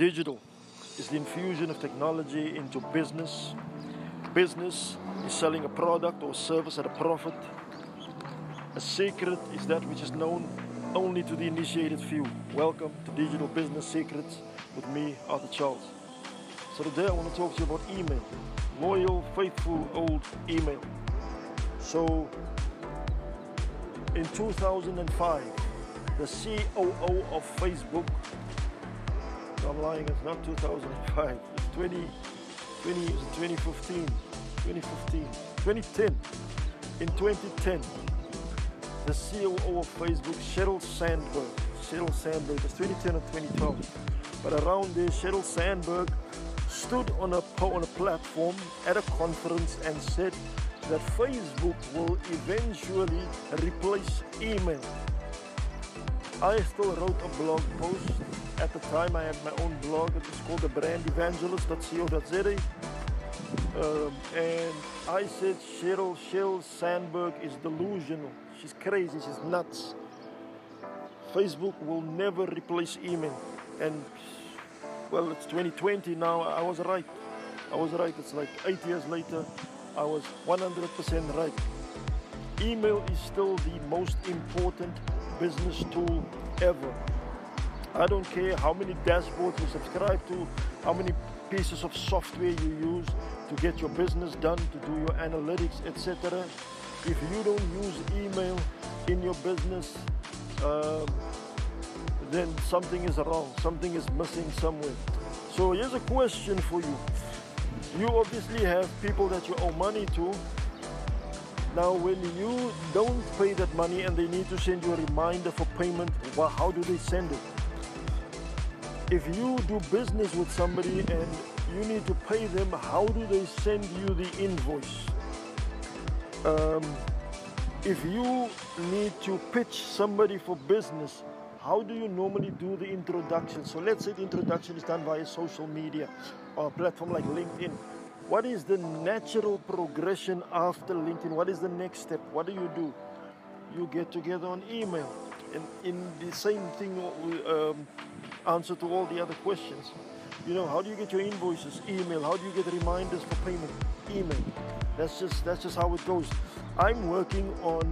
Digital is the infusion of technology into business. Business is selling a product or service at a profit. A secret is that which is known only to the initiated few. Welcome to Digital Business Secrets with me, Arthur Charles. So today I want to talk to you about email. Loyal, faithful, old email. So in 2005, the COO of Facebook, I'm lying, it's not 2005, it's 20, 20, it's 2015, 2015, 2010. In 2010, the COO of Facebook, Sheryl Sandberg, Sheryl Sandberg, it's 2010 or 2012, but around there, Sheryl Sandberg stood on a, on a platform at a conference and said that Facebook will eventually replace email. I still wrote a blog post. At the time, I had my own blog. It was called thebrandevangelist.co.za. Um, and I said Sheryl, Sheryl Sandberg is delusional. She's crazy. She's nuts. Facebook will never replace email. And well, it's 2020 now. I was right. I was right. It's like eight years later. I was 100% right. Email is still the most important business tool ever. I don't care how many dashboards you subscribe to, how many pieces of software you use to get your business done, to do your analytics, etc. If you don't use email in your business, uh, then something is wrong, something is missing somewhere. So here's a question for you you obviously have people that you owe money to. Now, when you don't pay that money and they need to send you a reminder for payment, well, how do they send it? If you do business with somebody and you need to pay them, how do they send you the invoice? Um, if you need to pitch somebody for business, how do you normally do the introduction? So let's say the introduction is done via social media or a platform like LinkedIn. What is the natural progression after LinkedIn? What is the next step? What do you do? You get together on email. And in the same thing, um, answer to all the other questions. You know, how do you get your invoices? Email. How do you get reminders for payment? Email. That's just that's just how it goes. I'm working on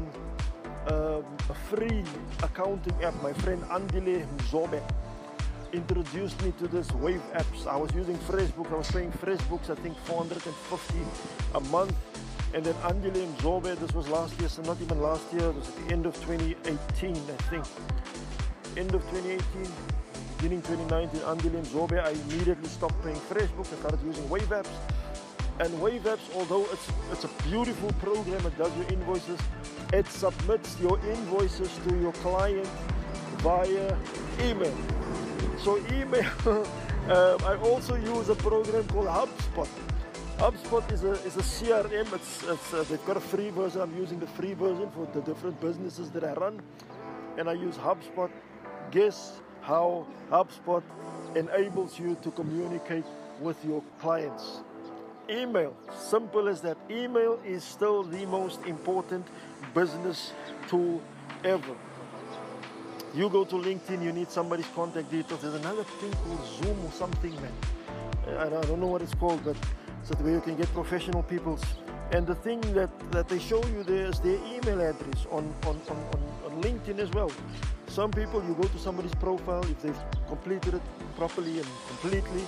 um, a free accounting app. My friend Andile Mzobe introduced me to this Wave apps. I was using FreshBooks. I was paying FreshBooks, I think 450 a month. And then Andile Mzobe, this was last year, so not even last year, it was at the end of 2018, I think. End of 2018, beginning 2019, Andile Mzobe, I immediately stopped paying FreshBooks. I started using Wave apps. And Wave apps, although it's, it's a beautiful program, it does your invoices, it submits your invoices to your client via email. So email, um, I also use a program called HubSpot. HubSpot is a, is a CRM. It's, it's uh, they've got a free version. I'm using the free version for the different businesses that I run. And I use HubSpot. Guess how HubSpot enables you to communicate with your clients? Email. Simple as that. Email is still the most important business tool ever. You go to LinkedIn, you need somebody's contact details. There's another thing called Zoom or something, man. I don't know what it's called, but so way you can get professional people's. And the thing that, that they show you there is their email address on, on, on, on, on LinkedIn as well. Some people, you go to somebody's profile, if they've completed it properly and completely,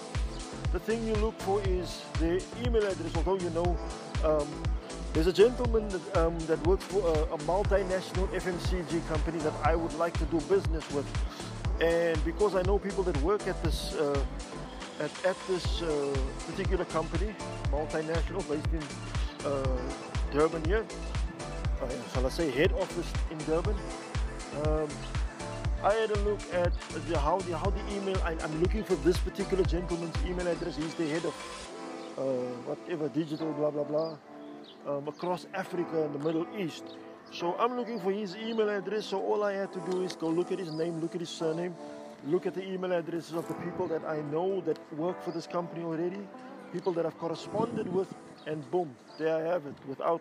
the thing you look for is their email address, although you know um, there's a gentleman that, um, that works for a, a, multinational FMCG company that I would like to do business with. And because I know people that work at this uh, at, at, this uh, particular company, multinational, based in uh, Durban here, uh, shall I say head office in Durban. Um, I had a look at the, how the how the email. I, am looking for this particular gentleman's email address. He's the head of uh, whatever digital, blah blah blah, um, across Africa and the Middle East. So I'm looking for his email address. So all I had to do is go look at his name, look at his surname, look at the email addresses of the people that I know that work for this company already, people that I've corresponded with, and boom, there I have it. Without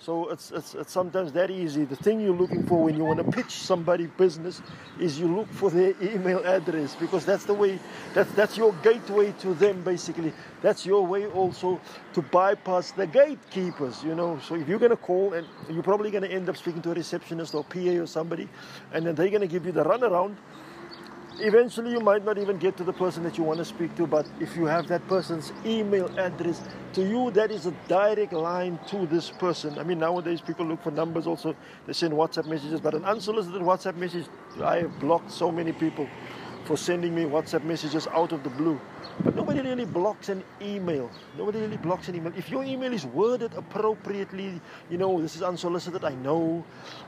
So it's, it's, it's sometimes that easy. The thing you're looking for when you want to pitch somebody business is you look for their email address because that's the way, that's, that's your gateway to them basically. That's your way also to bypass the gatekeepers, you know. So if you're going to call and you're probably going to end up speaking to a receptionist or PA or somebody and then they're going to give you the runaround eventually you might not even get to the person that you want to speak to but if you have that person's email address to you that is a direct line to this person. I mean nowadays people look for numbers also. They send whatsapp messages but an unsolicited whatsapp message i have blocked so many people for sending me whatsapp messages out of the blue but nobody really blocks an email. Nobody really blocks an email. If your email is worded appropriately, you know, this is unsolicited, I know.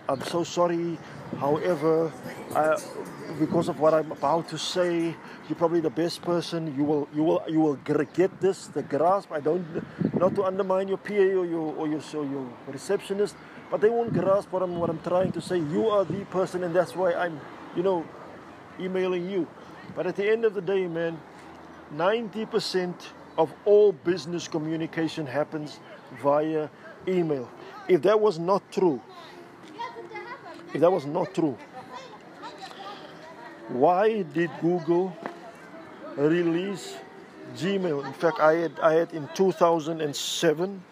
I'm so sorry. However, I, because of what I'm about to say, you're probably the best person. You will, you will, you will get this, the grasp. I don't, not to undermine your PA or your, or your, or your receptionist, but they won't grasp what I'm, what I'm trying to say. You are the person, and that's why I'm, you know, emailing you. But at the end of the day, man, 90% of all business communication happens via email. If that was not true, if that was not true, why did Google release Gmail? In fact, I had, I had in 2007.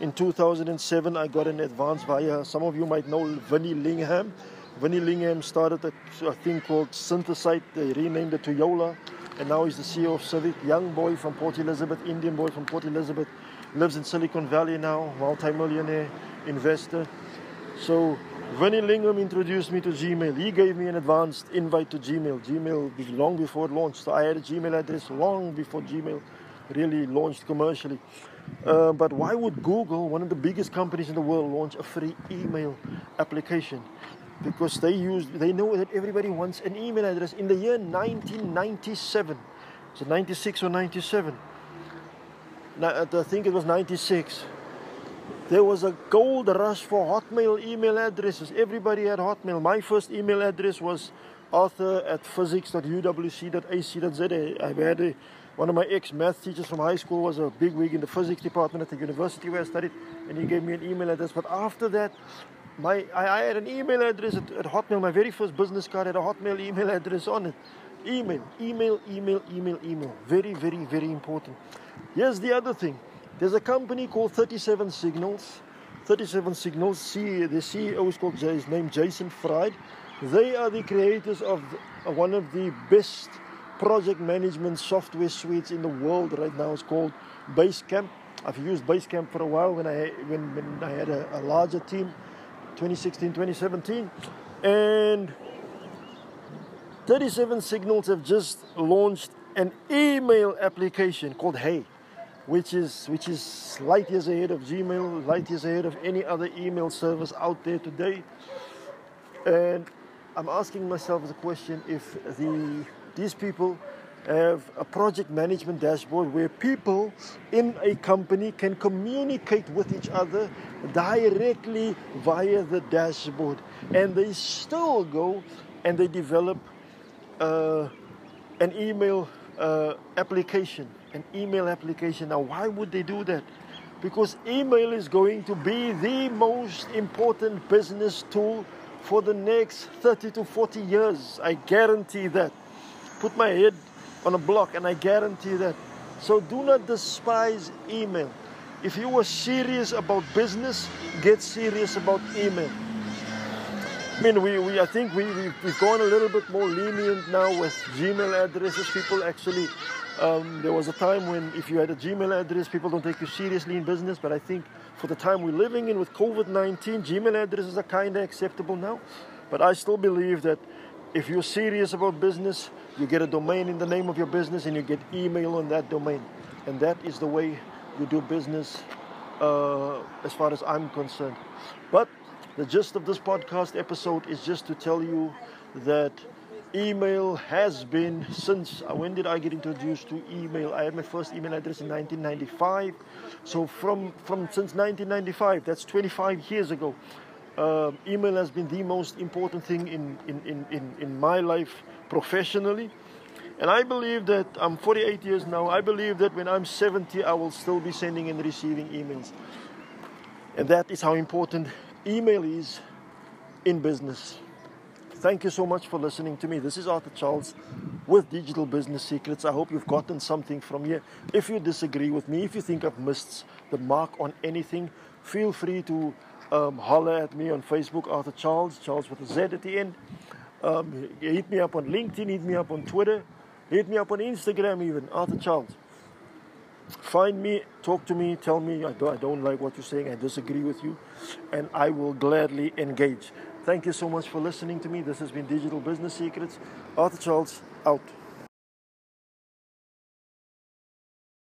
In 2007, I got an advance via, some of you might know Vinny Lingham. Vinny Lingham started a, a thing called Synthasite. They renamed it to Yola and now he's the CEO of Civic. Young boy from Port Elizabeth, Indian boy from Port Elizabeth, lives in Silicon Valley now, multi-millionaire investor. So Vinny Lingham introduced me to Gmail. He gave me an advanced invite to Gmail. Gmail long before it launched. So I had a Gmail address long before Gmail really launched commercially. Uh, but why would Google, one of the biggest companies in the world, launch a free email application? Because they use they know that everybody wants an email address in the year 1997 so 96 or 97 uh, I think it was 96 there was a gold rush for hotmail email addresses. Everybody had hotmail. My first email address was arthur at physics.uwc.ac.za i had a, one of my ex-math teachers from high school was a big wig in the physics department at the university where i studied and he gave me an email address. But after that my, I, I, had an email address at, at, Hotmail. My very first business card had a Hotmail email address on it. Email, email, email, email, email. Very, very, very important. Here's the other thing. There's a company called 37 Signals. 37 Signals. See, the CEO is called his name Jason Fried. They are the creators of the, one of the best project management software suites in the world right now. It's called Basecamp. I've used Basecamp for a while when I when, when I had a, a larger team 2016 2017 and 37 signals have just launched an email application called hey which is which is light years ahead of gmail light years ahead of any other email service out there today. And i'm asking myself the question if the these people have a project management dashboard where people in a company can communicate with each other directly via the dashboard. And they still go and they develop uh, an email uh, application. An email application. Now, why would they do that? Because email is going to be the most important business tool for the next 30 to 40 years. I guarantee that. Put my head on a block, and I guarantee that. So do not despise email. If you are serious about business, get serious about email. I mean, we, we I think we, we, we've gone a little bit more lenient now with Gmail addresses. People actually, um, there was a time when if you had a Gmail address, people don't take you seriously in business. But I think for the time we're living in with COVID 19, Gmail addresses are kind of acceptable now. But I still believe that if you're serious about business, you get a domain in the name of your business and you get email on that domain. And that is the way you do business uh, as far as I'm concerned. But the gist of this podcast episode is just to tell you that email has been since uh, when did I get introduced to email? I had my first email address in 1995. So from from since 1995, that's 25 years ago uh, email has been the most important thing in, in, in, in, in my life professionally. And I believe that I'm 48 years now. I believe that when I'm 70, I will still be sending and receiving emails. And that is how important email is in business. Thank you so much for listening to me. This is Arthur Charles with Digital Business Secrets. I hope you've gotten something from here. If you disagree with me, if you think I've missed the mark on anything, feel free to um, holler at me on Facebook, Arthur Charles, Charles with a Z at the end. Um, hit me up on LinkedIn, hit me up on Twitter, hit me up on Instagram, even Arthur Charles. Find me, talk to me, tell me I don't, I don't like what you're saying, I disagree with you, and I will gladly engage. Thank you so much for listening to me. This has been Digital Business Secrets. Arthur Charles, out.